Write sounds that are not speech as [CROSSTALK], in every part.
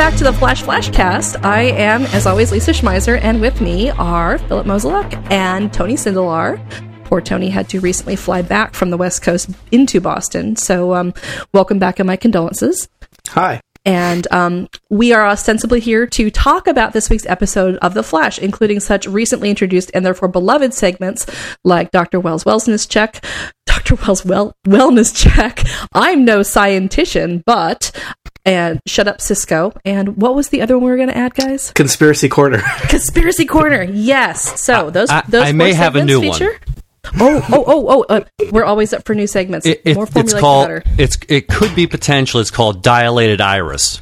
welcome back to the Flash Flashcast. I am, as always, Lisa Schmeiser, and with me are Philip Mozolak and Tony Sindelar. Poor Tony had to recently fly back from the West Coast into Boston, so um, welcome back and my condolences. Hi. And um, we are ostensibly here to talk about this week's episode of The Flash, including such recently introduced and therefore beloved segments like Dr. Wells' Wellness Check, Dr. Wells' well- Wellness Check. I'm no scientician, but and Shut Up Cisco. And what was the other one we were going to add, guys? Conspiracy Corner. [LAUGHS] Conspiracy Corner. Yes. So those I- those I may have a new one. feature? Oh, oh, oh, oh! Uh, we're always up for new segments. It, it- More it's formulaic, the called. better. It's it could be potential. It's called dilated iris.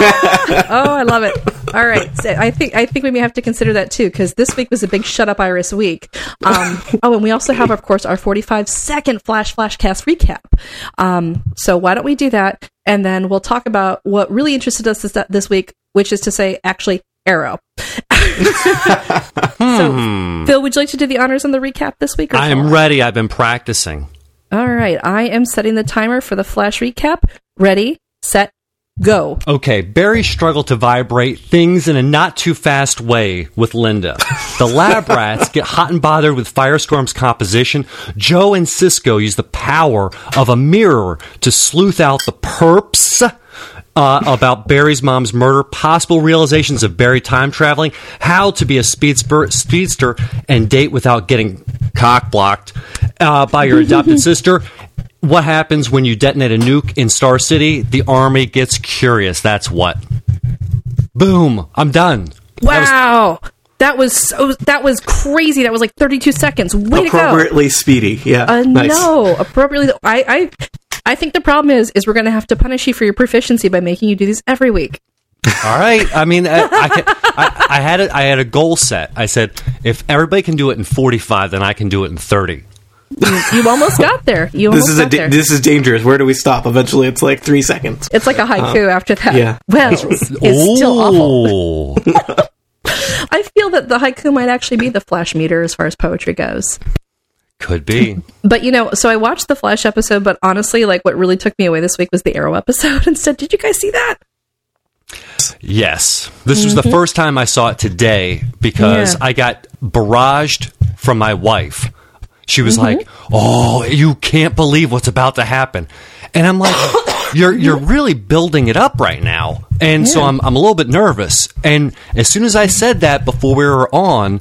Oh, I love it. All right, so I think I think we may have to consider that too because this week was a big shut up Iris week. Um, oh, and we also have, of course, our forty-five second Flash Flashcast recap. Um, so why don't we do that, and then we'll talk about what really interested us this, this week, which is to say, actually, Arrow. [LAUGHS] so, Phil, would you like to do the honors on the recap this week? Or I am ready. I've been practicing. All right, I am setting the timer for the Flash recap. Ready, set, go. Okay, Barry struggled to vibrate things in a not too fast way with Linda. The lab [LAUGHS] rats get hot and bothered with Firestorm's composition. Joe and Cisco use the power of a mirror to sleuth out the perps. Uh, about Barry's mom's murder, possible realizations of Barry time traveling, how to be a speedster, speedster and date without getting cock blocked uh, by your adopted [LAUGHS] sister. What happens when you detonate a nuke in Star City? The army gets curious. That's what. Boom! I'm done. Wow. That was so. That was crazy. That was like 32 seconds. Way to go. Appropriately speedy. Yeah. Uh, nice. No, appropriately. I, I, I think the problem is, is we're going to have to punish you for your proficiency by making you do these every week. All right. I mean, I, I, can, I, I had a, I had a goal set. I said if everybody can do it in 45, then I can do it in 30. You, you almost got there. You This almost is a da- there. this is dangerous. Where do we stop? Eventually, it's like three seconds. it's like a haiku after that. yeah. [LAUGHS] Well, it's still awful. awful. [LAUGHS] I feel that the haiku might actually be the flash meter as far as poetry goes. Could be. But you know, so I watched the Flash episode, but honestly, like what really took me away this week was the Arrow episode [LAUGHS] instead. Did you guys see that? Yes. This was the first time I saw it today because Mm-hmm. Yeah. I got barraged from my wife. She was Mm-hmm. like, "Oh, you can't believe what's about to happen," and I'm like, [COUGHS] "You're you're really building it up right now," and so I'm I'm a little bit nervous. And as soon as I said that before we were on.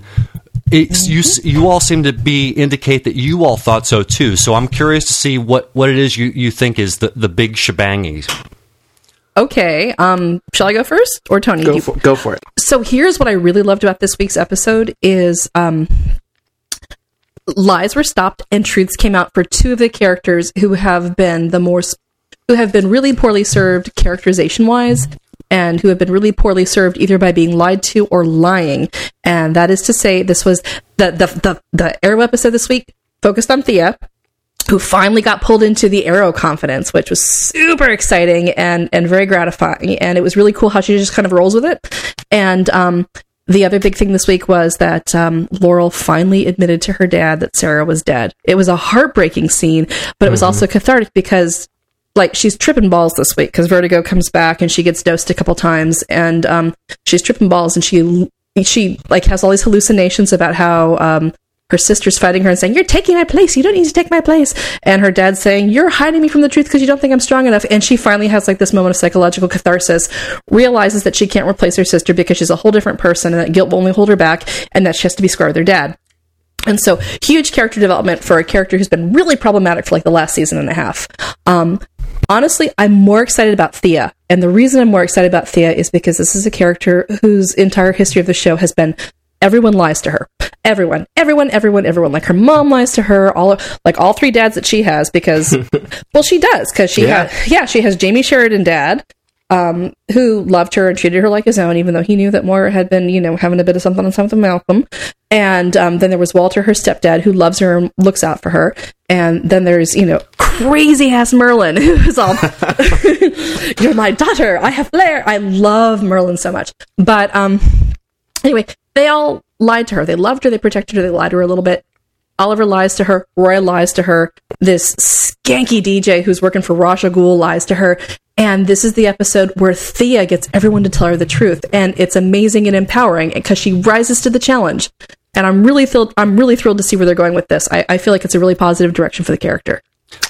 It's, you s- you all seem to be indicate that you all thought so too. So I'm curious to see what, what it is you, you think is the, the big shebangy. Okay, um, shall I go first or Tony? Go you- for, go for it. so here's what I really loved about this week's episode is um lies were stopped and truths came out for two of the characters who have been the more who have been really poorly served characterization wise and who have been really poorly served either by being lied to or lying. And that is to say this was the the the, the arrow episode this week focused on thea who finally got pulled into the arrow confidence which was super exciting and and very gratifying. And it was really cool how she just kind of rolls with it. And um the other big thing this week was that um, Laurel finally admitted to her dad that Sara was dead. It was a heartbreaking scene, but it was also cathartic because, like, she's tripping balls this week because Vertigo comes back and she gets dosed a couple times, and um, she's tripping balls and she she like has all these hallucinations about how um, her sister's fighting her and saying, You're taking my place. You don't need to take my place. And her dad's saying, You're hiding me from the truth because you don't think I'm strong enough. And she finally has like this moment of psychological catharsis, realizes that she can't replace her sister because she's a whole different person and that guilt will only hold her back and that she has to be scarred with her dad. And so, huge character development for a character who's been really problematic for like the last season and a half. Um, honestly, I'm more excited about Thea. And the reason I'm more excited about Thea is because this is a character whose entire history of the show has been everyone lies to her. Everyone, everyone, everyone, everyone. Like her mom lies to her, all like all three dads that she has because, [LAUGHS] well, she does because she Yeah. had, yeah, she has Jamie Sheridan dad, um, who loved her and treated her like his own, even though he knew that Moira had been, you know, having a bit of something on something Malcolm. And um, then there was Walter, her stepdad, who loves her and looks out for her. And then there's, you know, crazy ass Merlyn, [LAUGHS] who's all, [LAUGHS] "You're my daughter. I have flair." I love Merlyn so much. But um, anyway, they all lied to her. They loved her. They protected her. They lied to her a little bit. Oliver lies to her. Roy lies to her. This skanky DJ who's working for Ra's al Ghul lies to her. And this is the episode where Thea gets everyone to tell her the truth, and it's amazing and empowering because she rises to the challenge. And I'm really thrilled. I'm really thrilled to see where they're going with this. I, I feel like it's a really positive direction for the character.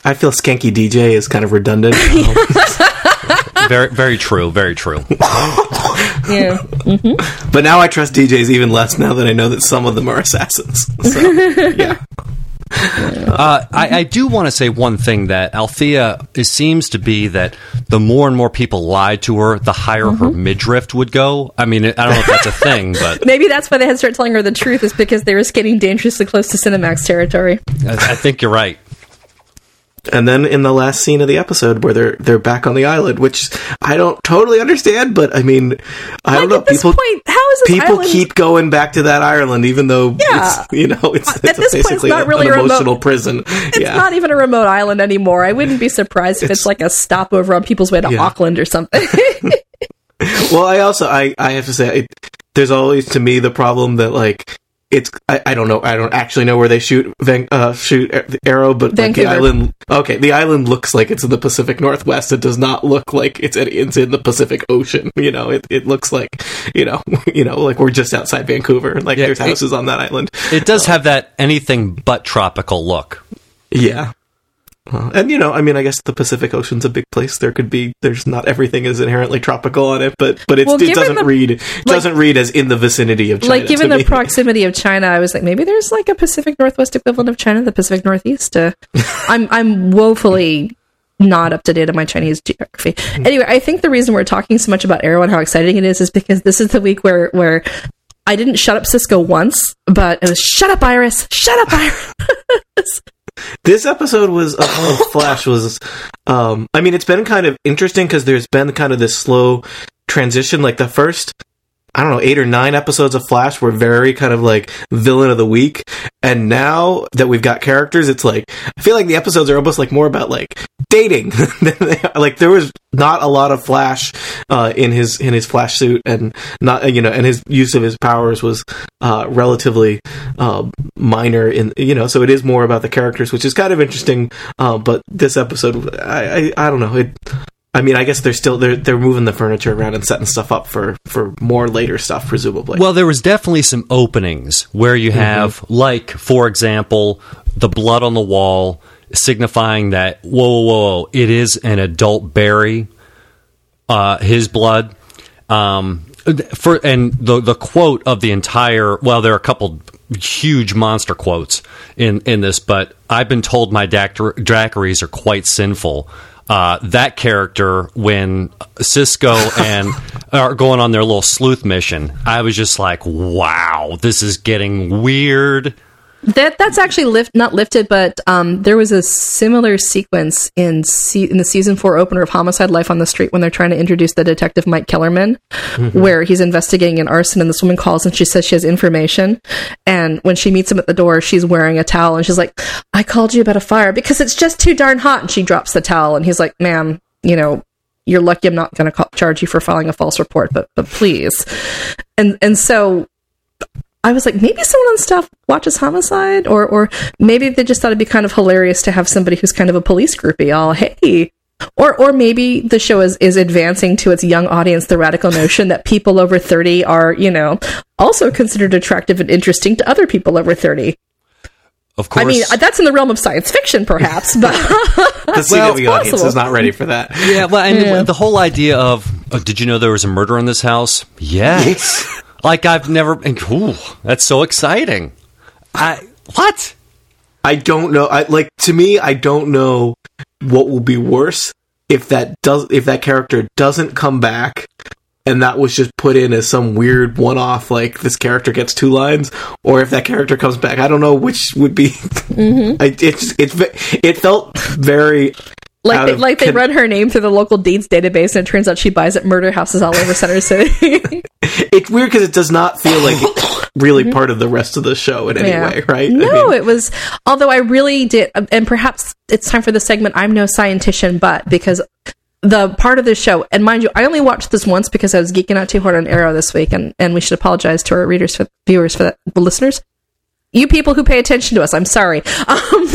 I feel Skanky DJ is kind of redundant. [LAUGHS] [LAUGHS] [LAUGHS] very, very true. Very true. [LAUGHS] Yeah. but now I trust DJs even less now that I know that some of them are assassins. So, [LAUGHS] yeah. Uh, I, I do want to say one thing that Althea it seems to be that the more and more people lied to her, the higher her midriff would go. I mean, I don't know if that's a thing, but Maybe that's why they had to start telling her the truth, is because they were skating dangerously close to Cinemax territory. I, I think you're right. And then in the last scene of the episode where they're they're back on the island, which I don't totally understand, but I mean, I don't know. at this People point, how is this people island- keep going back to that Ireland, even though Yeah. it's you know it's, At it's this point, it's basically not a- really an a remote- emotional prison. It's yeah, not even a remote island anymore. I wouldn't be surprised if it's, It's- like a stopover on people's way to Yeah. Auckland or something. [LAUGHS] well, I also I I have to say it, there's always to me the problem that like. It's I, I don't know I don't actually know where they shoot Van, uh, shoot the arrow but like the island okay the island looks like it's in the Pacific Northwest it does not look like it's in, it's in the Pacific Ocean [LAUGHS] you know it, it looks like you know [LAUGHS] you know like we're just outside Vancouver like Yeah, there's it- houses on that island It does have that anything but tropical look. Yeah. Uh, and you know, I mean, I guess the Pacific Ocean's a big place. There could be, there's not everything is inherently tropical on it, but but Well, it doesn't the- read it doesn't read as in the vicinity of China. like, given the me. [LAUGHS] proximity of China, I was like, maybe there's like a Pacific Northwest equivalent of China, the Pacific Northeast. Uh, [LAUGHS] I'm I'm woefully not up to date on my Chinese geography. Anyway, I think the reason we're talking so much about Arrow and how exciting it is is because this is the week where where I didn't shut up Cisco once, but it was shut up Iris, shut up Iris. [LAUGHS] this episode was of, of [LAUGHS] Flash was, um, I mean, it's been kind of interesting because there's been kind of this slow transition. Like the first, I don't know, eight or nine episodes of Flash were very kind of like villain of the week, and now that we've got characters, it's like I feel like the episodes are almost like more about like dating. [LAUGHS] like there was not a lot of Flash uh, in his in his Flash suit, and not you know, and his use of his powers was uh, relatively uh, minor in you know, so it is more about the characters, which is kind of interesting. Uh, but this episode, I, I I don't know it. I mean, I guess they're still they're they're moving the furniture around and setting stuff up for for more later stuff, presumably. Well, there was definitely some openings where you have, like, for example, the blood on the wall signifying that whoa, whoa, whoa, it is an adult Barry, uh, his blood. Um, for and the the quote of the entire well, there are a couple huge monster quotes in in this, but I've been told my daiquiris are quite sinful. Uh, that character when Cisco and [LAUGHS] are going on their little sleuth mission, I was just like, "Wow, this is getting weird." That that's actually lift not lifted, but um, there was a similar sequence in se- in the season four opener of Homicide: Life on the Street when they're trying to introduce the detective Mike Kellerman, where he's investigating an arson, and this woman calls and she says she has information, and when she meets him at the door, she's wearing a towel, and she's like, "I called you about a fire because it's just too darn hot," and she drops the towel, and he's like, "Ma'am, you know." You're lucky I'm not going to charge you for filing a false report, but but please, and and so I was like, maybe someone on staff watches Homicide, or or maybe they just thought it'd be kind of hilarious to have somebody who's kind of a police groupie. All hey, or or maybe the show is is advancing to its young audience the radical notion that people over thirty are you know also considered attractive and interesting to other people over thirty. Of course, I mean, that's in the realm of science fiction, perhaps, but [LAUGHS] the [LAUGHS] CW it's audience possible. is not ready for that. Yeah, well, and Yeah. the whole idea of oh, did you know there was a murder in this house? Yes. Like I've never. And, ooh, that's so exciting. I what? I don't know. I like to me. I don't know what will be worse if that does if that character doesn't come back, and that was just put in as some weird one-off. Like this character gets two lines, or if that character comes back. I don't know which would be. Mm-hmm. [LAUGHS] I, it just, it's ve- it felt very like they, like they con- run her name through the local deeds database, and it turns out she buys at murder houses all over Central City. [LAUGHS] It's weird because it does not feel like [LAUGHS] really mm-hmm. part of the rest of the show in any Yeah. way, right? I No, mean, it was. Although I really did, um, and perhaps it's time for the segment. I'm no scientician, but because the part of the show, and mind you, I only watched this once because I was geeking out too hard on Arrow this week, and and we should apologize to our readers for viewers for that, the listeners. You people who pay attention to us, I'm sorry. [LAUGHS] Um,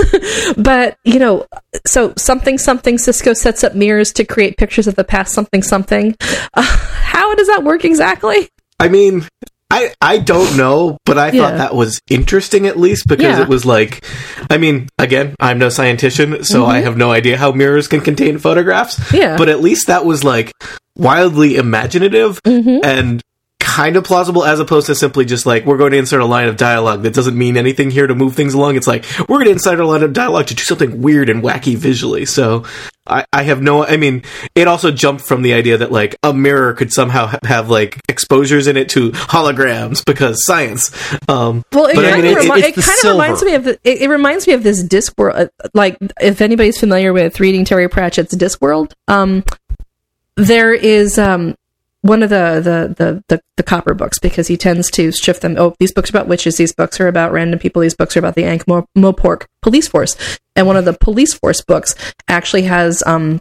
but, you know, so something, something, Cisco sets up mirrors to create pictures of the past, something, something. Uh, how does that work exactly? I mean, I I don't know, but I Yeah. thought that was interesting at least because Yeah. it was like, I mean, again, I'm no scientician, so I have no idea how mirrors can contain photographs. Mm-hmm. Yeah. but at least that was like wildly imaginative Mm-hmm. and kind of plausible as opposed to simply just like we're going to insert a line of dialogue that doesn't mean anything here to move things along. It's like we're going to insert a line of dialogue to do something weird and wacky visually. So I, I have no i mean it also jumped from the idea that like a mirror could somehow ha- have like exposures in it to holograms because science. Um Well, it But, I kind mean, of it's- remi- it's it kind of reminds me of the, it, it reminds me of this Discworld. Uh, like, if anybody's familiar with reading Terry Pratchett's Discworld, um, there is um one of the the, the the the copper books because he tends to shift them. Oh, these books are about witches. These books are about random people. These books are about the Ankh Morpork police force. And one of the police force books actually has um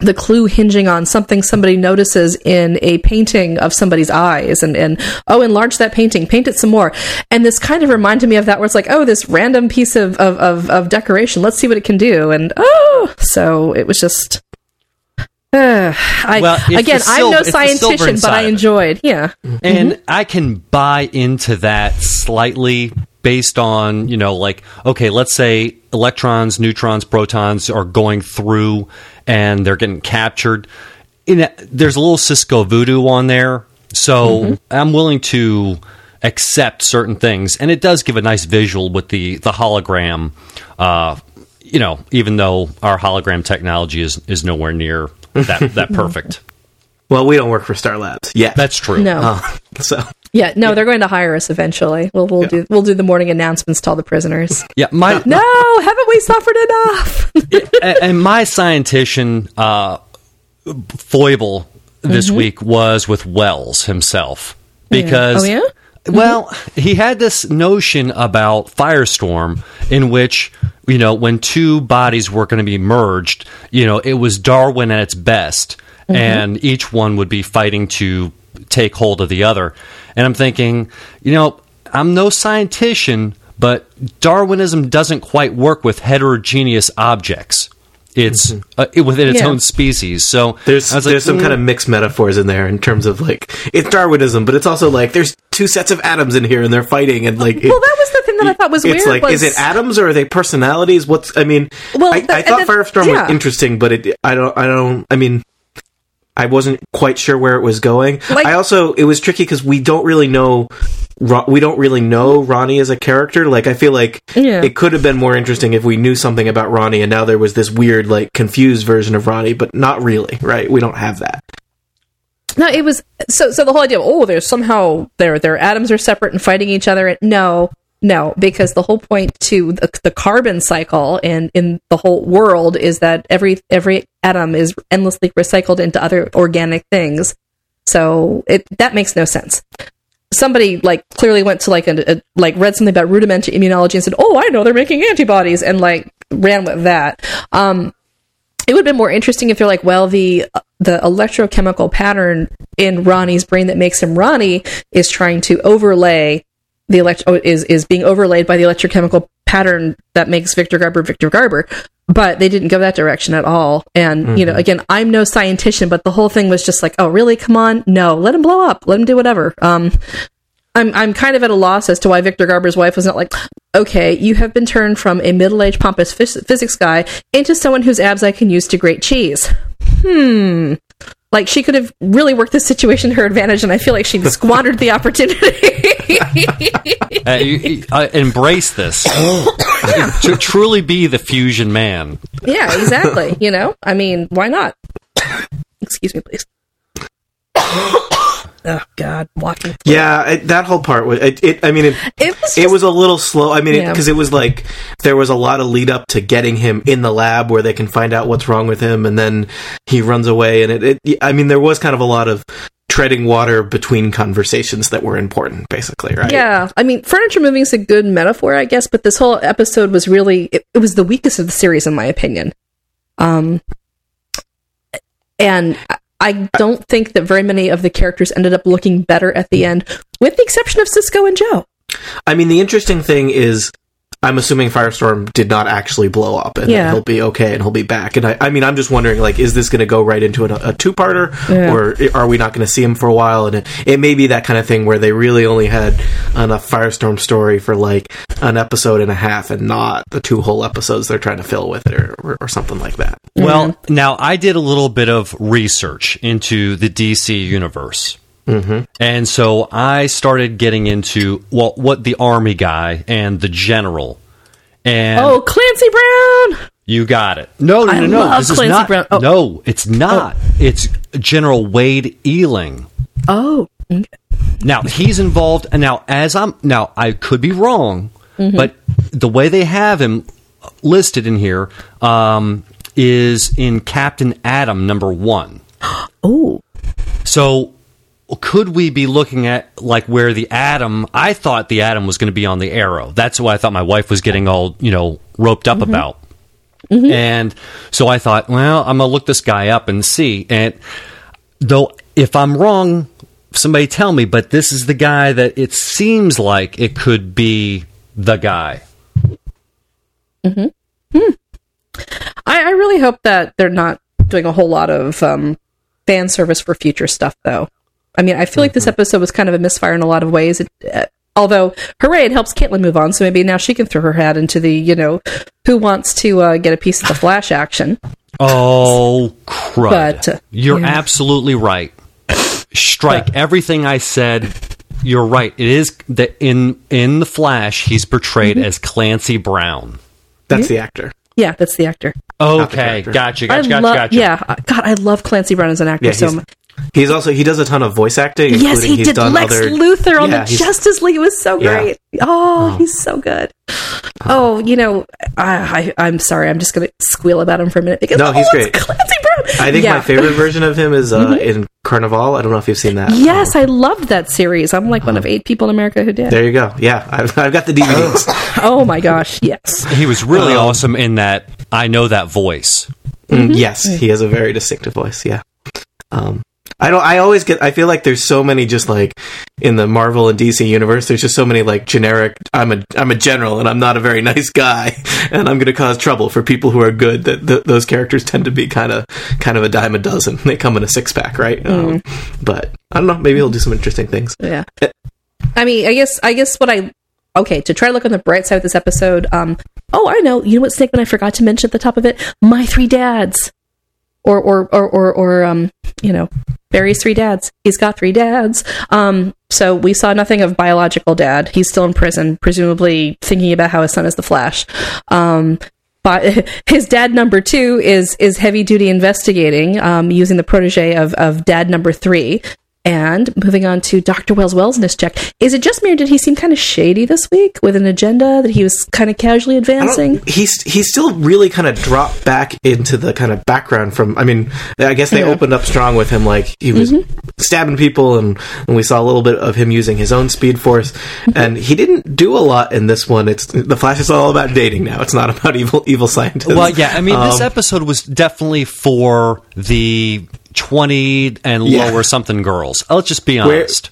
the clue hinging on something somebody notices in a painting of somebody's eyes and, and oh enlarge that painting paint it some more and this kind of reminded me of that where it's like oh this random piece of, of, of, of decoration let's see what it can do and oh so it was just I, Well, again the i'm no it's the silver scientician but i enjoyed yeah. And I can buy into that slightly based on you know like okay let's say electrons neutrons protons are going through and they're getting captured. In a, there's a little cisco voodoo on there so i'm willing to accept certain things. And it does give a nice visual with the the hologram uh you know even though our hologram technology is is nowhere near that that perfect. Well we don't work for star labs yeah that's true. No. Uh, so yeah no they're going to hire us eventually. We'll, we'll do we'll do the morning announcements to all the prisoners. Yeah my no haven't we suffered enough? [LAUGHS] And, and my scientician uh, foible this week was with Wells himself because Oh, yeah? well he had this notion about firestorm in which you know when two bodies were going to be merged you know it was darwin at its best mm-hmm. and each one would be fighting to take hold of the other. And i'm thinking you know i'm no scientician but darwinism doesn't quite work with heterogeneous objects it's uh, it- within its Yeah. own species so There's I was like, there's some "Mm, kind of mixed metaphors in there in terms of like it's Darwinism, but it's also like there's two sets of atoms in here and they're fighting and like it- well that was the thing that i thought was it's weird like was, is it atoms or are they personalities? What's I mean? Well, I, the- I thought and the- Firestorm yeah. was interesting, but it I don't I don't I mean. I wasn't quite sure where it was going. Like- I also it was tricky because we don't really know we don't really know Ronnie as a character. Like I feel like Yeah. it could have been more interesting if we knew something about Ronnie, and now there was this weird like confused version of Ronnie, but not really, right? We don't have that. No, it was so. So the whole idea, of, oh, there's somehow their their atoms are separate and fighting each other. No, no, because the whole point to the, the carbon cycle and in the whole world is that every every atom is endlessly recycled into other organic things. So it that makes no sense. Somebody like clearly went to like a, a like read something about rudimentary immunology and said, "Oh, I know they're making antibodies," and like ran with that. Um, it would have been more interesting if they're like, well, the the electrochemical pattern in Ronnie's brain that makes him Ronnie is trying to overlay the elect oh, is is being overlaid by the electrochemical pattern that makes Victor Garber Victor Garber. But they didn't go that direction at all. And you know, again, I'm no scientician, but the whole thing was just like, oh, really? Come on, no, let him blow up, let him do whatever. Um, I'm I'm kind of at a loss as to why Victor Garber's wife was not like, okay, you have been turned from a middle-aged pompous phys- physics guy into someone whose abs I can use to grate cheese. Hmm. Like she could have really worked this situation to her advantage, and I feel like she [LAUGHS] squandered the opportunity. [LAUGHS] Uh, you- you- uh, embrace this. [COUGHS] [LAUGHS] to truly be the fusion man. yeah, exactly. You know, I mean, why not? Excuse me, please. [COUGHS] oh God, walking. Yeah, it, that whole part was it. it I mean, it, It was. Just, it was a little slow. I mean, Yeah. because it, was like there was a lot of lead up to getting him in the lab where they can find out what's wrong with him, and then he runs away. And it, it I mean, there was kind of a lot of treading water between conversations that were important, basically, right? Yeah, I mean, furniture moving is a good metaphor, I guess, but this whole episode was really it, it was the weakest of the series, in my opinion. Um, and I- I don't think that very many of the characters ended up looking better at the end, with the exception of Cisco and Joe. I mean, the interesting thing is, I'm assuming Firestorm did not actually blow up, and Yeah. he'll be okay, and he'll be back. And I, I mean, I'm just wondering, like, is this going to go right into an, a two-parter, Yeah. or are we not going to see him for a while? And it, it may be that kind of thing where they really only had enough Firestorm story for like an episode and a half, and not the two whole episodes they're trying to fill with it, or, or, or something like that. Well, mm-hmm. now I did a little bit of research into the DC universe. Mm-hmm. And so I started getting into well, what the army guy and the general, and Oh, Clancy Brown! you got it. No, no, no, no. This is not. Brown. Oh. No, it's not. It's General Wade Eiling. Oh, okay. Now he's involved. And now, as I'm now, I could be wrong, Mm-hmm. but the way they have him listed in here um, is in Captain Atom number one. [GASPS] oh, So could we be looking at like where the atom I thought the atom was going to be on the arrow. That's what I thought my wife was getting all, you know, roped up mm-hmm. about. Mm-hmm. And so I thought, well, I'm going to look this guy up and see. And though if I'm wrong, somebody tell me, but this is the guy that it seems like it could be the guy. Mm-hmm. Hmm. I, I really hope that they're not doing a whole lot of um, fan service for future stuff, though. I mean, I feel like this episode was kind of a misfire in a lot of ways. It, uh, although, hooray, it helps Caitlin move on, so maybe now she can throw her hat into the, you know, who wants to uh, get a piece of the Flash action. Oh, crud. But, uh, You're yeah. absolutely right. Strike everything I said. You're right. It is that in in the Flash, he's portrayed Mm-hmm. as Clancy Brown. That's the actor. Yeah, that's the actor. Okay, character. gotcha, I gotcha, gotcha, love, gotcha. yeah, God, I love Clancy Brown as an actor Yeah, so much. He's also he does a ton of voice acting. Yes, including he he's did done Lex other, Luthor on Yeah, the Justice League. It was so Yeah. great. Oh, he's so good. Oh, you know, I, I I'm sorry. I'm just gonna squeal about him for a minute because No, oh, he's it's great. Clancy Brown. I think Yeah. my favorite version of him is uh, in Carnivàle. I don't know if you've seen that. Yes, I loved that series. I'm like one of eight people in America who did. There you go. Yeah, [LAUGHS] I've, I've got the DVDs. Oh my gosh, yes. He was really Um, awesome in that. I know that voice. Mm-hmm. Mm, yes, he has a very distinctive voice. Yeah. Um, I don't. I always get. I feel like there's so many just like in the Marvel and DC universe. There's just so many like generic. I'm a I'm a general and I'm not a very [LAUGHS] nice guy and I'm going to cause trouble for people who are good. That th- those characters tend to be kind of kind of a dime a dozen. [LAUGHS] They come in a six pack, right? Um, but I don't know. Maybe he'll do some interesting things. Yeah. I mean, I guess I guess what I okay to try to look on the bright side of this episode. Um. Oh, I know. You know what segment I forgot to mention at the top of it? My three dads, or or or or, or um. You know, Barry's three dads. He's got three dads. Um. So we saw nothing of biological dad. He's still in prison, presumably thinking about how his son is the Flash. Um. But [LAUGHS] his dad number two is is heavy duty investigating, um, using the protege of of dad number three. And moving on to Dr. Wells wellness check. Is it just me or did he seem kind of shady this week with an agenda that he was kind of casually advancing? He's he's still really kind of dropped back into the kind of background from. I mean, I guess they Yeah. opened up strong with him, like he was stabbing people, and, and we saw a little bit of him using his own speed force, and he didn't do a lot in this one. It's the Flash is all about dating now. It's not about evil evil scientists. Well, yeah, I mean, this Um, episode was definitely for the 20 and Yeah. lower something girls. Let's just be Where- honest.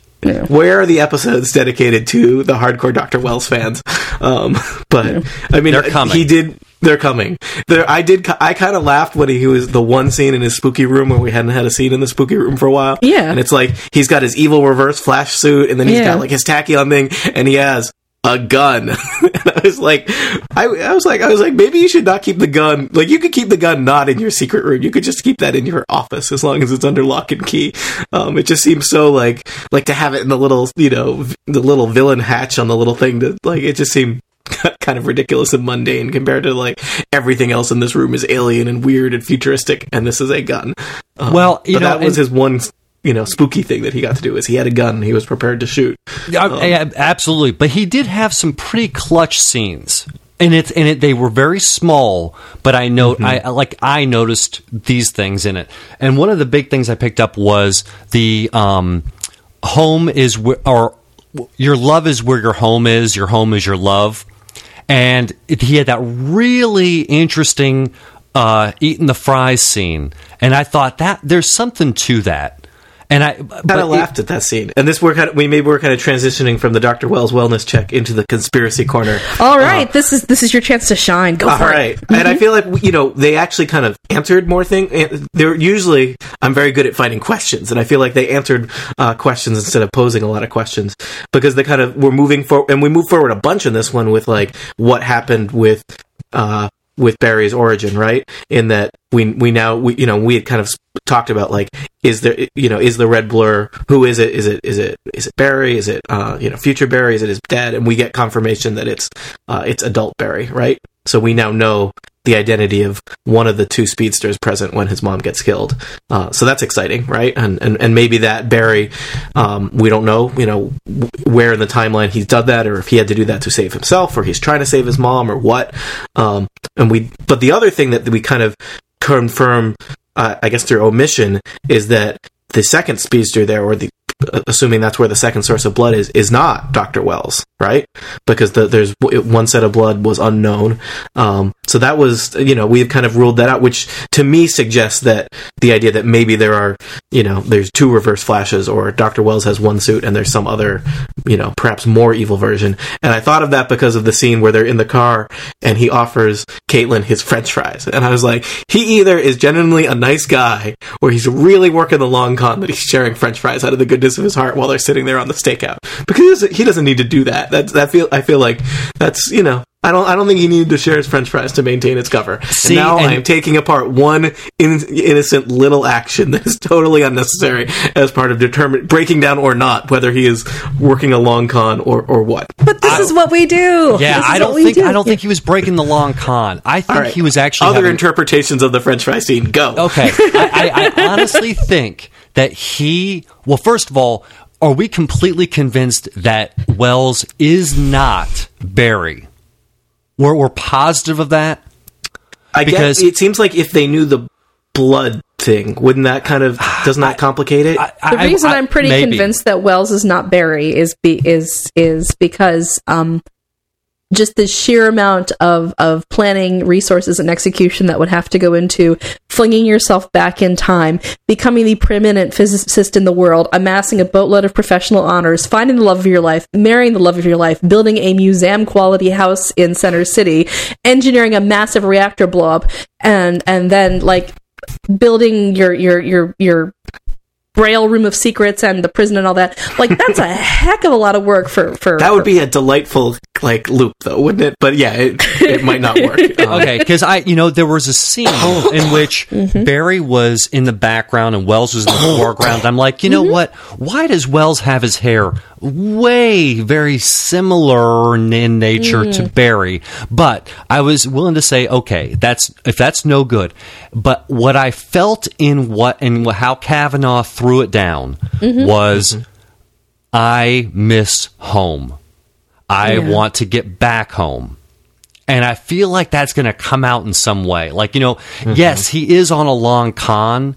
Where are the episodes dedicated to the hardcore Doctor Wells fans? [LAUGHS] Um, but I mean, They're coming. he did. They're coming. There, I did. I kind of laughed when he was the one scene in his spooky room where we hadn't had a scene in the spooky room for a while. Yeah. and it's like he's got his evil reverse flash suit, and then he's Yeah. got like his tachyon thing, and he has a gun. [LAUGHS] and I was like, I, I was like, I was like, maybe you should not keep the gun. Like, you could keep the gun not in your secret room. You could just keep that in your office as long as it's under lock and key. Um, it just seems so like, like to have it in the little, you know, v- the little villain hatch on the little thing. To like, it just seemed [LAUGHS] kind of ridiculous and mundane compared to like everything else in this room is alien and weird and futuristic, and this is a gun. Um, Well, you but know, that was his one. You know, spooky thing that he got to do is he had a gun. He was prepared to shoot. Yeah, yeah, absolutely. But he did have some pretty clutch scenes. And it's and it they were very small, but I know I I- like I noticed these things in it. And one of the big things I picked up was the um home is where or your love is where your home is, your home is your love. And it, he had that really interesting uh, eating the fries scene, and I thought that there's something to that. And I kind but of it- laughed at that scene. And this we're kind of we maybe we're kind of transitioning from the Dr. Wells wellness check into the conspiracy corner. All right, this is this is your chance to shine. Go All for right, it. and I feel like you know they actually kind of answered more things. They're usually I'm very good at finding questions, and I feel like they answered uh, questions instead of posing a lot of questions because they kind of were moving forward, and we moved forward a bunch in this one with like what happened with. Uh, with Barry's origin, right? In that we we now we you know we had kind of talked about like is there you know is the red blur who is it is it is it is it Barry is it uh you know future Barry is it his dad and we get confirmation that it's uh it's adult Barry, right? So we now know the identity of one of the two speedsters present when his mom gets killed. Uh, so that's exciting, right? And, and and maybe that Barry, um, we don't know, you know, where in the timeline he's done that, or if he had to do that to save himself, or he's trying to save his mom, or what. Um, and we, but the other thing that we kind of confirm, uh, I guess through omission, is that the second speedster there, or the assuming that's where the second source of blood is, is not Dr. Wells, right? Because the, there's one set of blood was unknown. Um, so that was, you know, we've kind of ruled that out, which to me suggests that the idea that maybe there are, you know, there's two reverse flashes or Dr. Wells has one suit and there's some other, you know, perhaps more evil version. And I thought of that because of the scene where they're in the car and he offers Caitlin his french fries. And I was like, he either is genuinely a nice guy or he's really working the long con that he's sharing french fries out of the goodness of his heart while they're sitting there on the stakeout. Because he doesn't, need to do that. That's, that feel, I feel like that's, you know, I don't. I don't think he needed to share his French fries to maintain its cover. See, and now and- I am taking apart one in, innocent little action that is totally unnecessary as part of determining breaking down or not whether he is working a long con or or what. But this is what we do. yeah, I don't think do. I don't think he was breaking the long con. I think All right. he was actually other having- interpretations of the French fry scene. Go. Okay, I, I, I [LAUGHS] honestly think that he. Well, first of all, are we completely convinced that Wells is not Barry? We're, we're positive of that. I because- guess it seems like if they knew the blood thing, wouldn't that kind of doesn't that [SIGHS] complicate it? I- The I- reason I- I, am pretty maybe. convinced that Wells is not Barry is be, is is because um just the sheer amount of of planning, resources, and execution that would have to go into flinging yourself back in time, becoming the preeminent physicist in the world, amassing a boatload of professional honors, finding the love of your life, marrying the love of your life, building a museum quality house in Central City, engineering a massive reactor blow up, and and then like building your your your your braille room of secrets and the prison and all that. Like that's a [LAUGHS] heck of a lot of work for for that would be a delightful like loop, though, wouldn't it? But yeah, it, it might not work. [LAUGHS] Um, Okay, because I, you know, there was a scene oh. in which [LAUGHS] mm-hmm. Barry was in the background and Wells was in the oh. foreground. I'm like, you know mm-hmm. what? Why does Wells have his hair way very similar in, in nature to mm. Barry? But I was willing to say, okay, that's if that's no good. But what I felt in what and how Cavanagh threw it down mm-hmm. was, I miss home. I Yeah. want to get back home. And I feel like that's going to come out in some way. Like, you know, yes, he is on a long con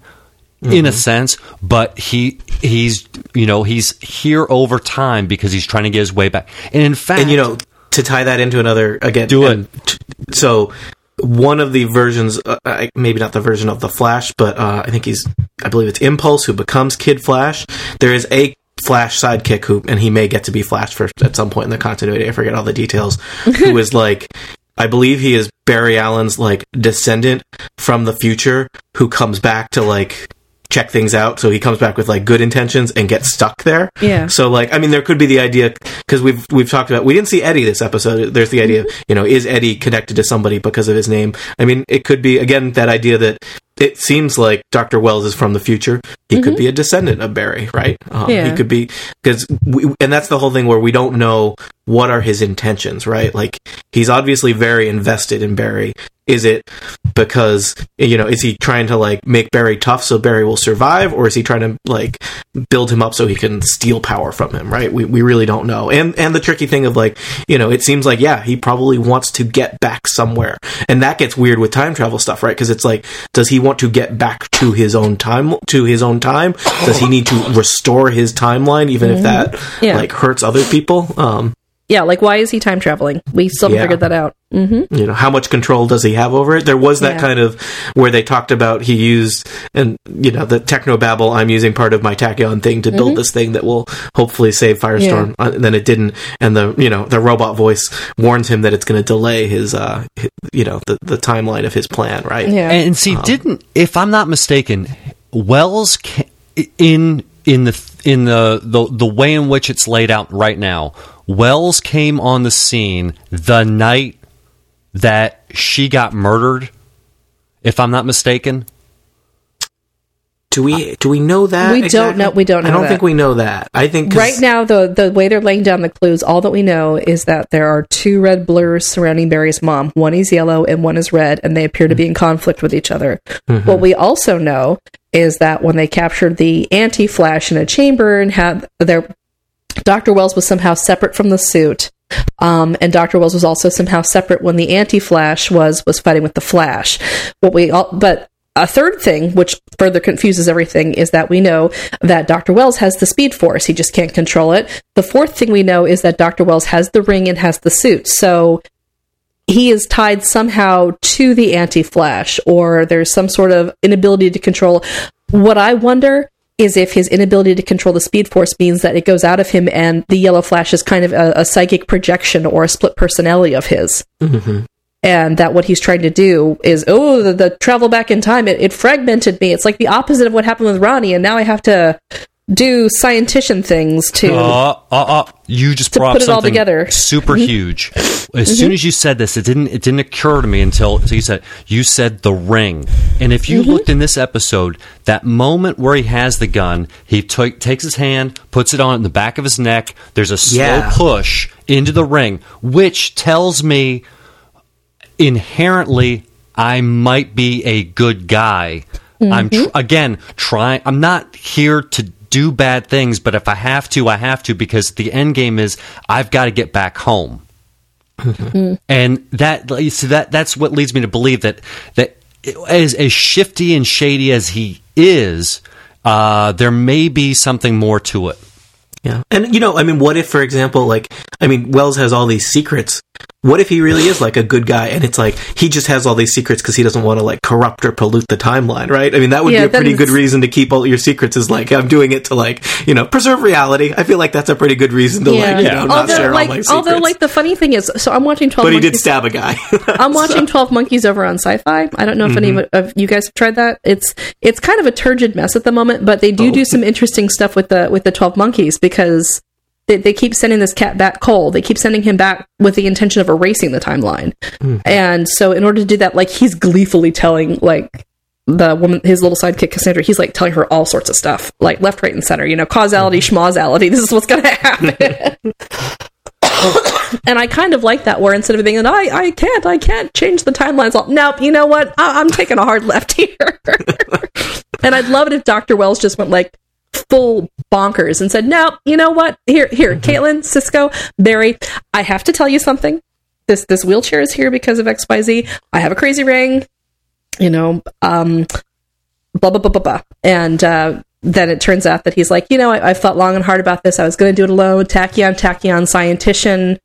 in a sense, but he he's you know, he's here over time because he's trying to get his way back. And in fact, and you know to tie that into another again Do it. t- so one of the versions uh, maybe not the version of the flash but uh, i think he's i believe it's impulse who becomes kid flash there is a flash sidekick who and he may get to be flash for at some point in the continuity. I forget all the details. Who [LAUGHS] is like I believe he is Barry Allen's like descendant from the future who comes back to like check things out. So he comes back with like good intentions and gets stuck there. Yeah. So like, I mean, there could be the idea because we've we've talked about we didn't see Eddie this episode. There's the idea, you know, is Eddie connected to somebody because of his name? I mean, it could be again that idea that it seems like Dr. Wells is from the future. He could be a descendant of Barry, right? Um, Yeah. He could be because, and that's the whole thing where we don't know what are his intentions, right? Like he's obviously very invested in Barry. Is it because you know is he trying to like make Barry tough so Barry will survive, or is he trying to like build him up so he can steal power from him? Right? We we really don't know. And and the tricky thing of like you know it seems like yeah he probably wants to get back somewhere, and that gets weird with time travel stuff, right? Because it's like does he want to get back to his own time to his own time? Does he need to restore his timeline even if that Yeah. like hurts other people? Um, yeah, like why is he time traveling? We still haven't Yeah. figured that out. Mm-hmm. you know how much control does he have over it there was that Yeah. kind of where they talked about he used and you know the techno babble i'm using part of my tachyon thing to Mm-hmm. build this thing that will hopefully save firestorm uh, and then it didn't and the you know the robot voice warns him that it's going to delay his uh hi- you know the, the timeline of his plan right Yeah. And see, didn't if I'm not mistaken, Wells ca- in in the in the, the the way in which it's laid out right now, Wells came on the scene the night that she got murdered. If I'm not mistaken, do we do we know that We don't know- we don't know. i don't that. think we know that i think 'cause- Right now, the the way they're laying down the clues, all that we know is that there are two red blurs surrounding Barry's mom. One is yellow and one is red, and they appear to be in conflict with each other. Mm-hmm. What we also know is that when they captured the anti Flash in a chamber and had their Dr. Wells was somehow separate from the suit. Um, and Dr. Wells was also somehow separate when the anti-Flash was was fighting with the Flash. What we all, but a third thing, which further confuses everything, is that we know that Dr. Wells has the Speed Force. He just can't control it. The fourth thing we know is that Dr. Wells has the ring and has the suit. So he is tied somehow to the anti-flash or there's some sort of inability to control what i wonder is if his inability to control the speed force means that it goes out of him and the yellow flash is kind of a, a psychic projection or a split personality of his. Mm-hmm. And that what he's trying to do is oh the, the travel back in time it, it fragmented me. It's like the opposite of what happened with ronnie and now i have to do scientician things to uh, uh, uh, you just To brought put up it all something together. Mm-hmm. super huge. As soon as you said this, it didn't it didn't occur to me until so you said you said the ring. And if Mm-hmm. you looked in this episode, that moment where he has the gun, he ta- takes his hand, puts it on the back of his neck. There's a slow Yeah. push into the ring, which tells me inherently I might be a good guy. I'm tr- again trying. I'm not here to do bad things, but if I have to, I have to because the end game is I've got to get back home. And that you see that that's what leads me to believe that that as as shifty and shady as he is, uh, there may be something more to it. Yeah. And, you know, I mean, what if, for example, like, I mean, Wells has all these secrets. What if he really is like a good guy and it's like he just has all these secrets because he doesn't want to like corrupt or pollute the timeline, right? I mean, that would Yeah, be a pretty good reason to keep all your secrets is like, I'm doing it to like, you know, preserve reality. I feel like that's a pretty good reason to like, you know, not share like, all my secrets. although, like, the funny thing is, so I'm watching 12 but he did stab a guy. [LAUGHS] I'm watching Twelve Monkeys over on Syfy. I don't know if any Mm-hmm. of you guys have tried that. It's it's kind of a turgid mess at the moment, but they do Oh. do some interesting stuff with the with the Twelve Monkeys because they, they keep sending this cat back Cole. They keep sending him back with the intention of erasing the timeline, Hmm. and so in order to do that, like he's gleefully telling like the woman, his little sidekick Cassandra, he's like telling her all sorts of stuff, like left, right, and center. You know, causality, Mm-hmm. schmausality. This is what's going to happen. [LAUGHS] and I kind of like that, where instead of being, I, I can't, I can't change the timelines. All nope. You know what? I, I'm taking a hard left [LAUGHS] here. and I'd love it if Doctor Wells just went like full bonkers and said, "No, you know what? Here, here, Caitlin, Cisco, Barry, I have to tell you something. This this wheelchair is here because of X Y Z. I have a crazy ring. You know, um, blah blah blah blah blah." And uh, then it turns out that he's like, you know, I, I've thought long and hard about this. I was going to do it alone. Tachyon, tachyon, scientician.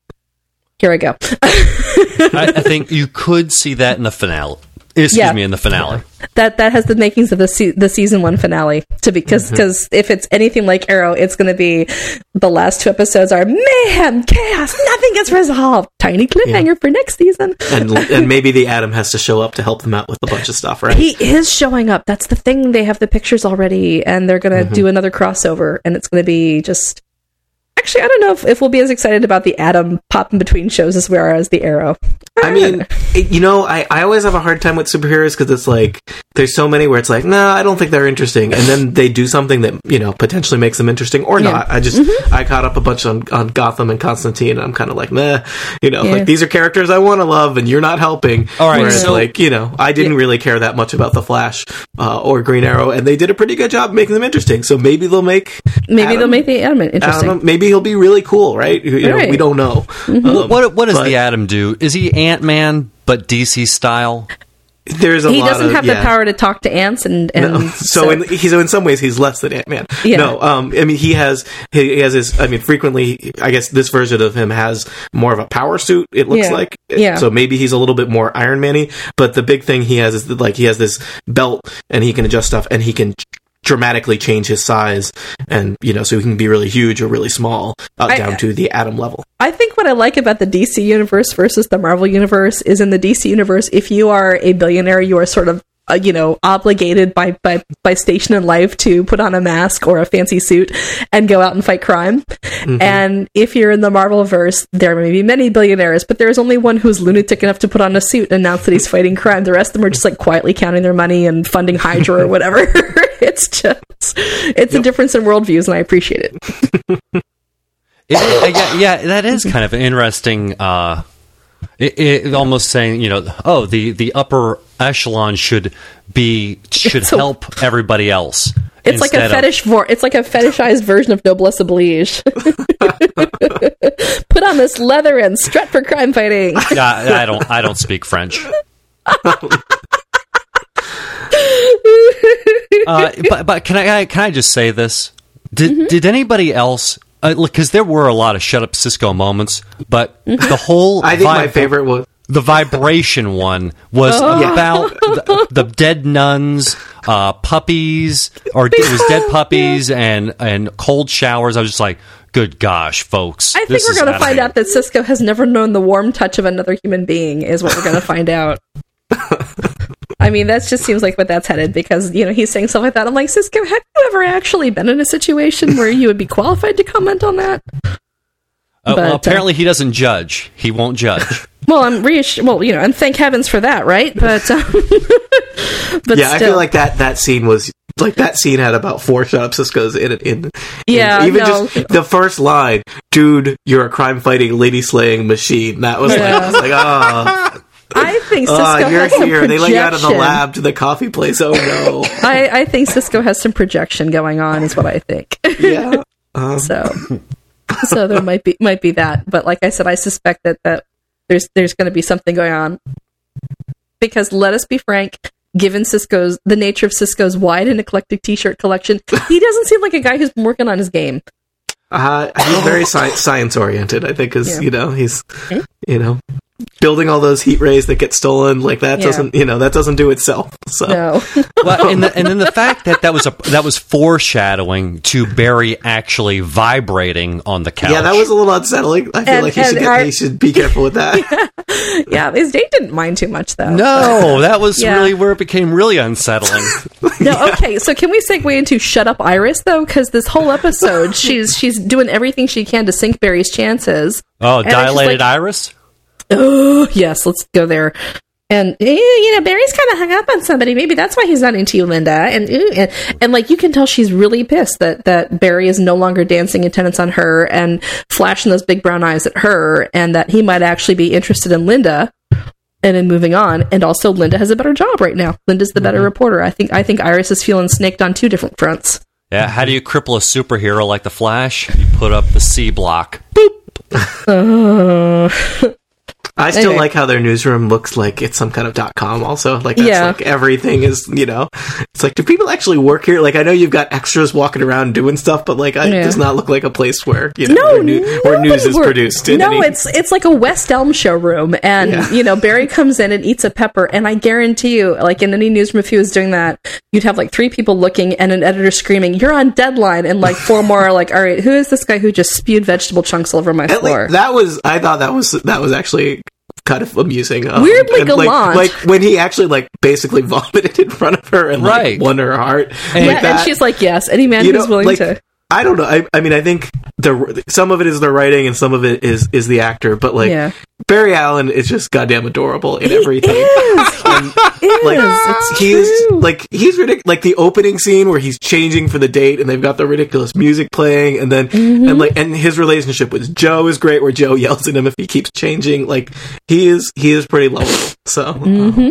Here I go. [LAUGHS] I, I think you could see that in the finale. Excuse Yeah. me, in the finale. that that has the makings of the se- the season one finale to because because mm-hmm. if it's anything like Arrow, it's going to be the last two episodes are mayhem, chaos, nothing gets resolved. Tiny cliffhanger for next season. and, and maybe the Atom has to show up to help them out with a bunch of stuff, right? He is showing up. That's the thing. They have the pictures already, and they're going to mm-hmm. do another crossover, and it's going to be just. Actually, I don't know if, if we'll be as excited about the Atom popping between shows as we are as the Arrow. I mean, it, you know, I, I always have a hard time with superheroes because it's like there's so many where it's like, no, I don't think they're interesting, and then they do something that you know potentially makes them interesting or Yeah. not. I just I caught up a bunch on, on Gotham and Constantine, and I'm kind of like, meh, you know, Yeah. like these are characters I want to love, and you're not helping. All right, Whereas, so- like you know, I didn't really care that much about the Flash uh, or Green Arrow, and they did a pretty good job making them interesting. So maybe they'll make Maybe Atom- they'll make the Atom interesting. Atom, maybe he'll be really cool, right? You know, Right. we don't know. What- Um, what what does but- the Atom do? Is he Ant Man but DC style? there's a he lot doesn't of- have yeah. the power to talk to ants, and and No. [LAUGHS] So, in he's in some ways he's less than Ant Man. Yeah. No, um, I mean he has he, he has his. I mean, frequently, I guess this version of him has more of a power suit. It looks Yeah. like. Yeah. So maybe he's a little bit more Iron Man-y. But the big thing he has is that, like he has this belt and he can adjust stuff and he can dramatically change his size and you know so he can be really huge or really small uh, I- down to the atom level. I think what I like about the DC universe versus the Marvel universe is in the DC universe, if you are a billionaire, you are sort of uh, you know obligated by, by by station in life to put on a mask or a fancy suit and go out and fight crime. And if you're in the Marvel verse, there may be many billionaires, but there is only one who's lunatic enough to put on a suit and announce that he's fighting crime. The rest of them are just like quietly counting their money and funding Hydra or [LAUGHS] whatever. [LAUGHS] [LAUGHS] it's just it's a difference in worldviews, and I appreciate it. [LAUGHS] It, yeah, yeah, that is kind of interesting. Uh, it, it almost saying, you know, oh, the the upper echelon should be should It's a- help everybody else. It's like a instead of- fetish vor- It's like a fetishized version of noblesse oblige. [LAUGHS] Put on this leather and strut for crime fighting. Yeah, I don't. I don't speak French. Uh, but but can I can I just say this? Did Mm-hmm. did anybody else? Because there were a lot of shut up Cisco moments, but Mm-hmm. the whole [LAUGHS] I think my favorite was the vibration one was Oh. about the, the dead nuns, uh, puppies, or it was dead [LAUGHS] puppies and and cold showers. I was just like, good gosh, folks! I think we're going to find out that Cisco has never known the warm touch of another human being, is what we're going to find out. I mean, that just seems like what that's headed because, you know, he's saying stuff like that. I'm like, Cisco, have you ever actually been in a situation where you would be qualified to comment on that? Uh, but, well, uh, apparently, he doesn't judge. He won't judge. [LAUGHS] Well, I'm reassured. Well, you know, and thank heavens for that, right? But, um, [LAUGHS] but yeah, I feel like that that scene was like that scene had about four shut up Cisco's in it. In, in- Yeah, even no. just the first line, "Dude, you're a crime fighting, lady slaying machine." That was Yeah. like, I was like, oh, [LAUGHS] I think Cisco you're has some here. They let you out of the lab to the coffee place. Oh no, [LAUGHS] I, I think Cisco has some projection going on, is what I think. [LAUGHS] yeah. Um, so, so there might be might be that, but like I said, I suspect that that there's there's going to be something going on because let us be frank. Given Cisco's the nature of Cisco's wide and eclectic T-shirt collection, he doesn't seem like a guy who's been working on his game. Uh, he's very sci- science oriented. I think is Yeah. you know he's you know building all those heat rays that get stolen like that Yeah. doesn't you know that doesn't do itself. So No, [LAUGHS] well, and, the, and then the fact that that was a that was foreshadowing to Barry actually vibrating on the couch. yeah, that was a little unsettling. I feel And- like he should get, our- he should be careful with that. [LAUGHS] yeah, his date didn't mind too much though. no. [LAUGHS] That was Yeah. really where it became really unsettling. No, okay. So can we segue into "Shut Up, Iris" though? Because this whole episode, she's she's doing everything she can to sink Barry's chances. Oh, And dilated like- iris. Oh, yes, let's go there. And eh, you know, Barry's kind of hung up on somebody. Maybe that's why he's not into you, Linda. And and, and like you can tell, she's really pissed that that Barry is no longer dancing attendance on her and flashing those big brown eyes at her, and that he might actually be interested in Linda. And in moving on, and also Linda has a better job right now. Linda's the better reporter. I think. I think Iris is feeling snaked on two different fronts. Yeah, how do you cripple a superhero like the Flash? You put up the C block. [LAUGHS] I still Anyway. like how their newsroom looks like it's some kind of dot com. Also, like that's Yeah. like everything is you know, it's like do people actually work here? Like I know you've got extras walking around doing stuff, but like I, Yeah. it does not look like a place where you know No, where, new- where news is produced. In No, any, it's it's like a West Elm showroom, and Yeah. you know Barry comes in and eats a pepper, and I guarantee you, like in any newsroom, if he was doing that, you'd have like three people looking and an editor screaming, "You're on deadline!" and like four more are like, "All right, who is this guy who just spewed vegetable chunks all over my floor?" that was I thought that was that was actually kind of amusing. Um, Weirdly and, like, gallant. like when he actually like basically [LAUGHS] vomited in front of her and like Right. won her heart. And- yeah, like that. and she's like, "Yes, any man you who's know, willing like, to." I don't know. I, I mean, I think the some of it is the writing and some of it is is the actor. But like Yeah. Barry Allen is just goddamn adorable in He everything. is. [LAUGHS] And, He like is. It's he is true. like he's ridiculous. Like the opening scene where he's changing for the date and they've got the ridiculous music playing, and then Mm-hmm. and like and his relationship with Joe is great, where Joe yells at him if he keeps changing. Like he is he is pretty lovable. So. Mm-hmm.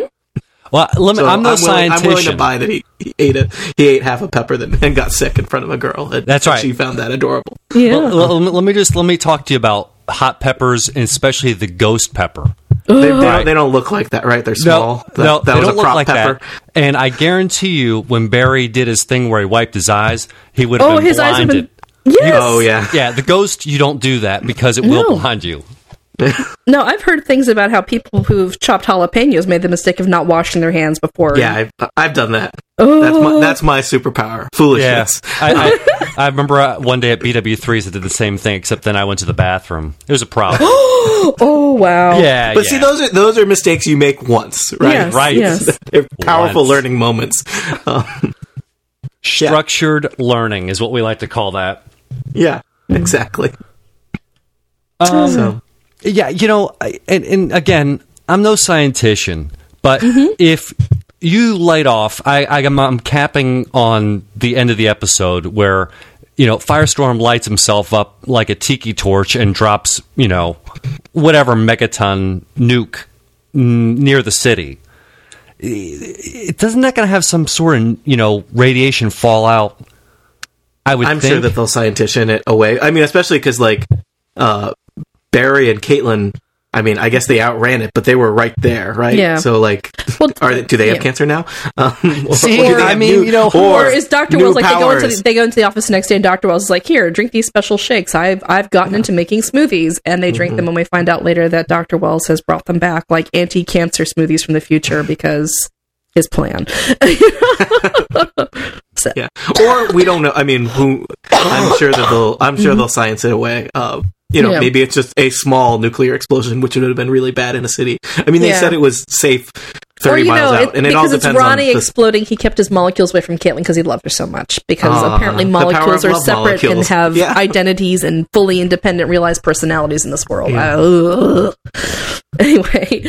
Well, let me, So I'm no willing, scientist. I'm willing to buy that he, he ate a he ate half a pepper then [LAUGHS] and got sick in front of a girl. And That's right. She found that adorable. yeah. Well, let, let me just let me talk to you about hot peppers, and especially the ghost pepper. They, they, Right. don't, they don't look like that, right? They're small. that, no, that they was don't a look like pepper. that. And I guarantee you, when Barry did his thing where he wiped his eyes, he would have Oh, been his eyes have blinded. been. Yes. Oh yeah. Yeah, the ghost, you don't do that because it will No. blind you. [LAUGHS] No, I've heard things about how people who've chopped jalapenos made the mistake of not washing their hands before. Yeah, I've, I've done that. Oh. That's my that's my superpower. Yeah, Foolishness. I, I, [LAUGHS] I remember uh, one day at BW3s I did the same thing, except then I went to the bathroom. It was a problem. [GASPS] Oh wow. yeah, But yeah. see, those are those are mistakes you make once, right? Yes, Right. Yes. [LAUGHS] They're powerful Once. learning moments. Um, structured learning is what we like to call that. yeah, exactly. Um, So Yeah, you know, I- and, and again, I'm no scientician, but if you light off, I, I am I'm capping on the end of the episode where you know Firestorm lights himself up like a tiki torch and drops you know whatever megaton nuke n- near the city. It, doesn't that going to have some sort of you know radiation fallout? I would. I'm think. sure that they'll scientition it away. I mean, especially because like uh, Barry and Caitlin. I mean, I guess they outran it, but they were right there, right? Yeah. So like, Well, [LAUGHS] are they, do they have yeah. cancer now? [LAUGHS] Um, or, See, or they I mean, new- you know, Or is Doctor Wells like they go into the, they go into the office the next day and Doctor Wells is like, here, drink these special shakes. I've I've gotten into making smoothies, and they drink Mm-hmm. them. And we find out later that Doctor Wells has brought them back like anti-cancer smoothies from the future because his plan. [LAUGHS] so, Yeah, or we don't know. I mean, who? I'm sure that they'll. I'm sure they'll science it away. Uh, you know, Yeah. maybe it's just a small nuclear explosion, which would have been really bad in a city. I mean, they Yeah. said it was safe thirty you miles know, out, it, and it all because depends on Ronnie the, exploding, he kept his molecules away from Caitlin because he loved her so much. Because Ah, apparently molecules are separate and have Yeah. [LAUGHS] identities and fully independent, realized personalities in this world. Ugh. Anyway.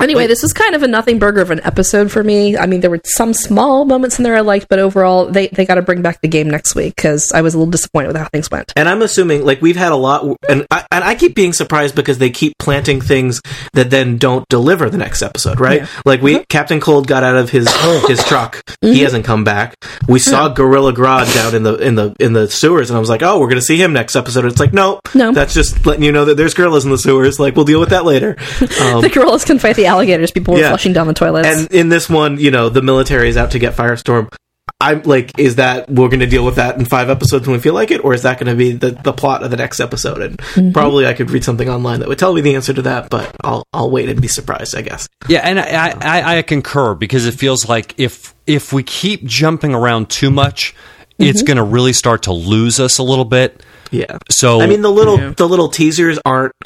Anyway, this was kind of a nothing burger of an episode for me. I mean, there were some small moments in there I liked, but overall, they, they got to bring back the game next week because I was a little disappointed with how things went. And I'm assuming, like, we've had a lot, and I, and I keep being surprised because they keep planting things that then don't deliver the next episode, right? Yeah. Like, we Captain Cold got out of his [COUGHS] his truck, he hasn't come back. We saw Gorilla Grodd down in the in the in the sewers, and I was like, oh, we're gonna see him next episode. It's like, no, No. that's just letting you know that there's gorillas in the sewers. Like, we'll deal with that later. [LAUGHS] Um, the gorillas can fight the alligators. People were Yeah. flushing down the toilets. and in this one, you know, the military is out to get Firestorm. I'm like, is that we're going to deal with that in five episodes when we feel like it, or is that going to be the, the plot of the next episode? And Mm-hmm. probably I could read something online that would tell me the answer to that, but I'll I'll wait and be surprised, I guess. Yeah, and I, I, I concur because it feels like if if we keep jumping around too much, it's Mm-hmm. going to really start to lose us a little bit. Yeah. So I mean, the little the little teasers aren't [COUGHS]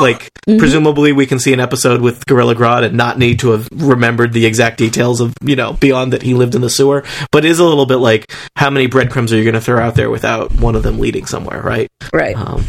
like Mm-hmm. presumably we can see an episode with Gorilla Grodd and not need to have remembered the exact details of you know beyond that he lived in the sewer, but it is a little bit like how many breadcrumbs are you going to throw out there without one of them leading somewhere, right? right. Um,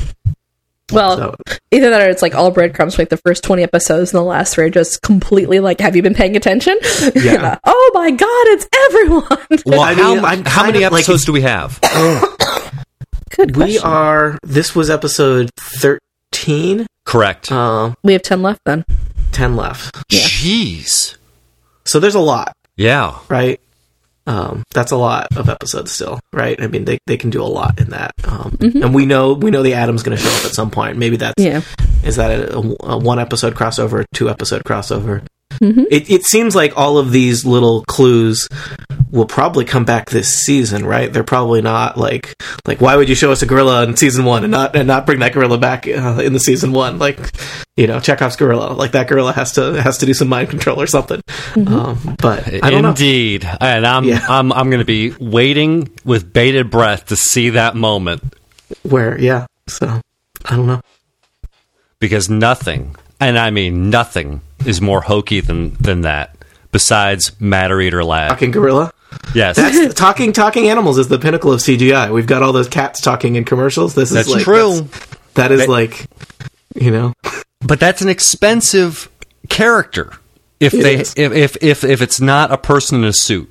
Well, So- either that or it's like all breadcrumbs for like the first 20 episodes and the last three are just completely like, have you been paying attention? [LAUGHS] Yeah. oh my god, it's everyone. well, I how, mean, I'm how many kinda like- episodes do we have? [COUGHS] [COUGHS] Good we are. This was episode thirteen. Correct. Uh, we have 10 left then. ten left. Jeez. So there's a lot, Yeah. right? Um, that's a lot of episodes still, right? I mean, they, they can do a lot in that. Um, and we know we know the Atom's going to show up at some point. Maybe that's Yeah. is that a, a one episode crossover, two episode crossover? It, it seems like all of these little clues will probably come back this season, right? They're probably not like like why would you show us a gorilla in season one and not and not bring that gorilla back uh, in the season one? Like you know Chekhov's gorilla, like that gorilla has to has to do some mind control or something. Um, but I don't know. Indeed. And I'm Yeah. I'm I'm going to be waiting with bated breath to see that moment where. Yeah, so I don't know. because nothing, and I mean nothing, is more hokey than than that. Besides Matter Eater Lad. Fucking gorilla. Yes. That's talking talking animals is the pinnacle of CGI. We've got all those cats talking in commercials. This That's is like, true. that's- That is That- like, you know, but that's an expensive character. If It they is. if, if if if it's not a person in a suit.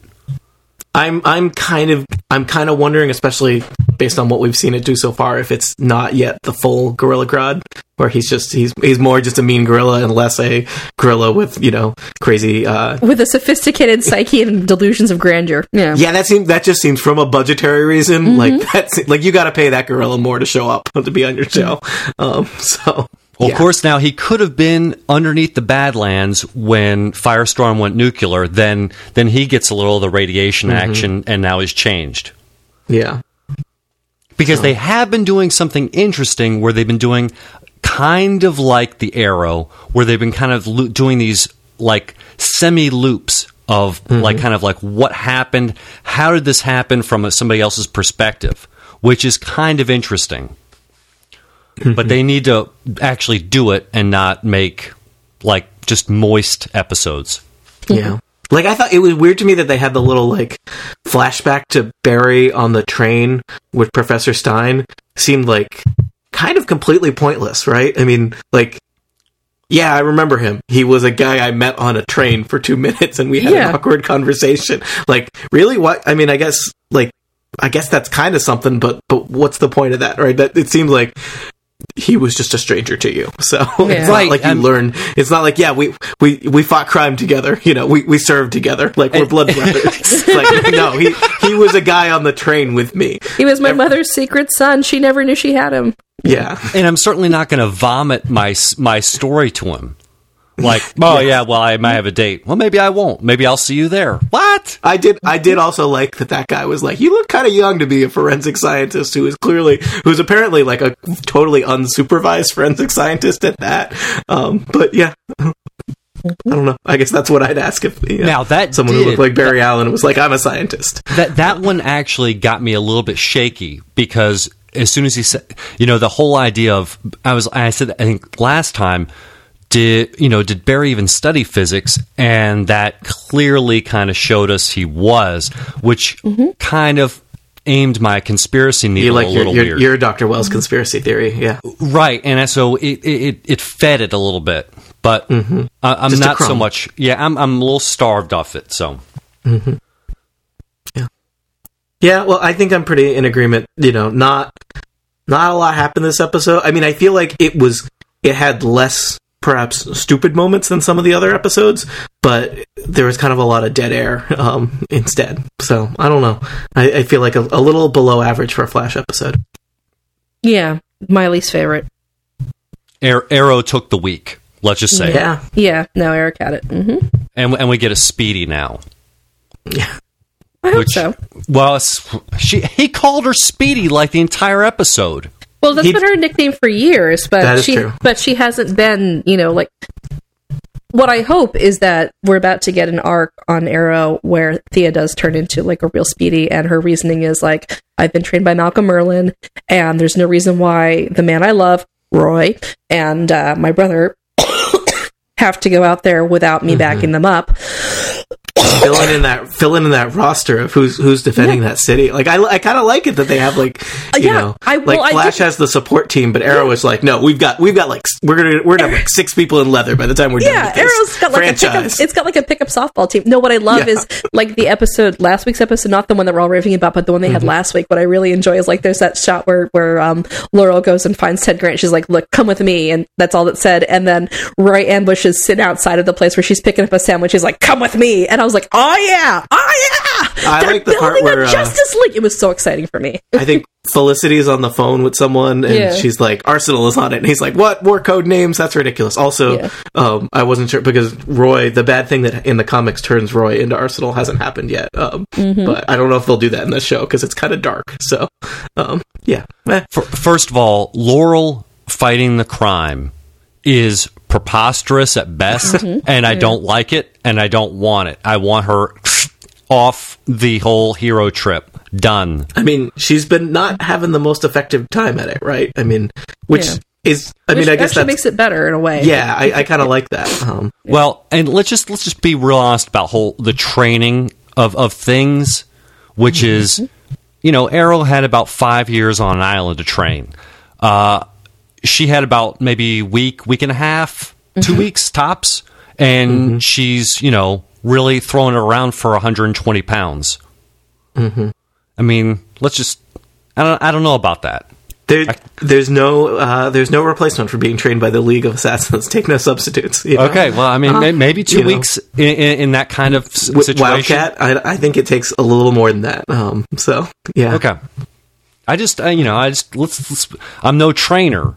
I'm I'm kind of I'm kind of wondering, especially based on what we've seen it do so far, if it's not yet the full Gorilla Grodd, where he's just he's he's more just a mean gorilla and less a gorilla with you know crazy. Uh, With a sophisticated psyche and delusions of grandeur. Yeah. yeah, that seems that just seems from a budgetary reason. Like that's like you got to pay that gorilla more to show up [LAUGHS] to be on your show. Um, so Well, yeah. of course, now he could have been underneath the Badlands when Firestorm went nuclear. Then, then he gets a little of the radiation Mm-hmm. action, and now he's changed yeah. because they have been doing something interesting where they've been doing kind of like the Arrow, where they've been kind of lo- doing these like semi loops of like kind of like what happened, how did this happen from a, somebody else's perspective, which is kind of interesting. But they mm-hmm. need to actually do it and not make like just moist episodes. Yeah. Like I thought it was weird to me that they had the little like flashback to Barry on the train with Professor Stein seemed like kind of completely pointless, right? I mean, like yeah, I remember him. He was a guy I met on a train for 2 [LAUGHS] minutes and we had Yeah. an awkward conversation. Like, really what? I mean, I guess like I guess that's kind of something, but but what's the point of that, right? That it seems like he was just a stranger to you. So [LAUGHS] it's not Right, like you and- learn. It's not like yeah, we we we fought crime together. You know, we we served together. Like we're eh. blood [LAUGHS] brothers. Like no, he he was a guy on the train with me. He was my mother's secret son. She never knew she had him. Yeah, And I'm certainly not going to vomit my my story to him. Like, [LAUGHS] oh yeah, well I might have a date. Well, maybe I won't. Maybe I'll see you there. What? I did. I did also like that. That guy was like, you look kind of young to be a forensic scientist who is clearly who's apparently like a totally unsupervised forensic scientist at that. Um, but yeah. I don't know. I guess that's what I'd ask if you know, Now, that someone who looked like Barry Allen was like, "I'm a scientist." That that one actually got me a little bit shaky because as soon as he said, you know, the whole idea of I was I said I think last time did you know did Barry even study physics and that clearly kind of showed us he was which kind of aimed my conspiracy You needle like a your little your, weird your Dr. Wells conspiracy theory, yeah. right and so it, it it fed it a little bit but I, I'm Mm-hmm. Just a not so much yeah I'm I'm a little starved off it so yeah, Yeah, well, I think I'm pretty in agreement. You know, not not a lot happened this episode. I mean, I feel like it was it had less perhaps stupid moments than some of the other episodes, but there was kind of a lot of dead air um, instead. So I don't know. I, I feel like a, a little below average for a Flash episode. Yeah, my least favorite. Ar- Arrow took the week let's just say Yeah, Yeah, no, Eric had it. hmm and and we get a speedy now yeah. I hope Which, so. well, she he called her Speedy like the entire episode. Well, that's He- been her nickname for years, but she true. but she hasn't been, you know, like what I hope is that we're about to get an arc on Arrow where Thea does turn into like a real Speedy, and her reasoning is like, I've been trained by Malcolm Merlyn, and there's no reason why the man I love, Roy, and uh, my brother [COUGHS] have to go out there without Mm-hmm. me backing them up. Filling in that filling in that roster of who's who's defending that city. Like I, I kind of like it that they have like you yeah, know I- like well, I Flash has the support team, but Arrow is like no, we've got we've got like we're gonna we're gonna have like six people in leather by the time we're done. Yeah, Arrow's got like a pickup. franchise. It's got like a pickup softball team. No, what I love Yeah. is like the episode last week's episode, not the one that we're all raving about, but the one they Mm-hmm. had last week. What I really enjoy is like there's that shot where where um, Laurel goes and finds Ted Grant. She's like, "Look, come with me," and that's all that's said. And then Roy ambushes sitting outside of the place where she's picking up a sandwich. He's like, "Come with me," and I was like, "Oh yeah, oh yeah!" I They're like the part building a where, uh, Justice League. It was so exciting for me. I think [LAUGHS] Felicity's on the phone with someone, and Yeah. she's like, "Arsenal is on it," and he's like, "What? More code names? That's ridiculous." Also, Yeah. um, I wasn't sure because Roy, the bad thing that in the comics turns Roy into Arsenal hasn't happened yet. Um, Mm-hmm. But I don't know if they'll do that in the show because it's kind of dark. So, um, yeah, Eh. F- First of all, Laurel fighting the crime is preposterous at best, Mm-hmm. and I don't like it, and I don't want it. I want her [SNIFFS] off the whole hero trip. Done. I mean, she's been not having the most effective time at it, right? I mean, which Yeah. is, I Which mean, I guess actually that's makes it better in a way. yeah, I, I kind of like that. Um, Well, and let's just let's just be real honest about whole the training of of things, which is, you know, Arrow had about five years on an island to train. Uh, she had about maybe week, week and a half, two weeks tops, and she's you know really throwing it around for 120 pounds. Mm-hmm. I mean, let's just. I don't I don't know about that. There, there's no uh, there's no replacement for being trained by the League of Assassins. [LAUGHS] Take no substitutes. you know? Okay, well, I mean, may- maybe two weeks in, in, in that kind of With situation. Wildcat, I, I think it takes a little more than that. Um, so yeah, Okay. I just, uh, you know, I just let's. let's I'm no trainer,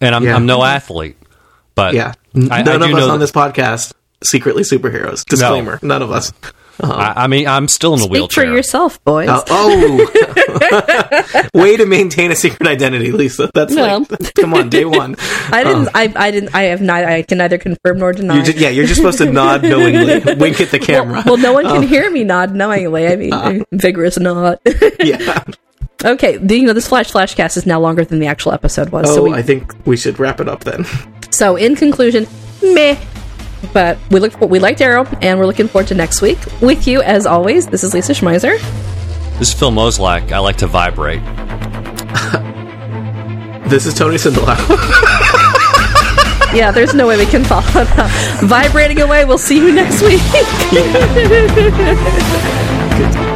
and I'm, Yeah. I'm no athlete, but yeah. I, None I of us know on that- this podcast secretly superheroes. Disclaimer: None of us. I, uh-huh. I mean, I'm still in a Speak wheelchair. for yourself, boys. Uh, oh, [LAUGHS] way to maintain a secret identity, Lisa. That's No. like, come on, day one. [LAUGHS] I didn't. Uh-huh. I, I didn't. I have not. I can neither confirm nor deny. You just, yeah, you're just supposed to nod [LAUGHS] knowingly, wink at the camera. well, no one can uh-huh. hear me nod knowingly. I mean, vigorous nod. yeah. Okay, the, you know this flash flashcast is now longer than the actual episode was. Oh, so, we, I think we should wrap it up then. so in conclusion, meh. But we look. We liked Arrow, and we're looking forward to next week with you as always. This is Lisa Schmeiser. This is Phil Mozolak. I like to vibrate. [LAUGHS] This is Tony Sindelar. [LAUGHS] Yeah, there's no way we can follow that. Vibrating away. We'll see you next week. [LAUGHS] Good.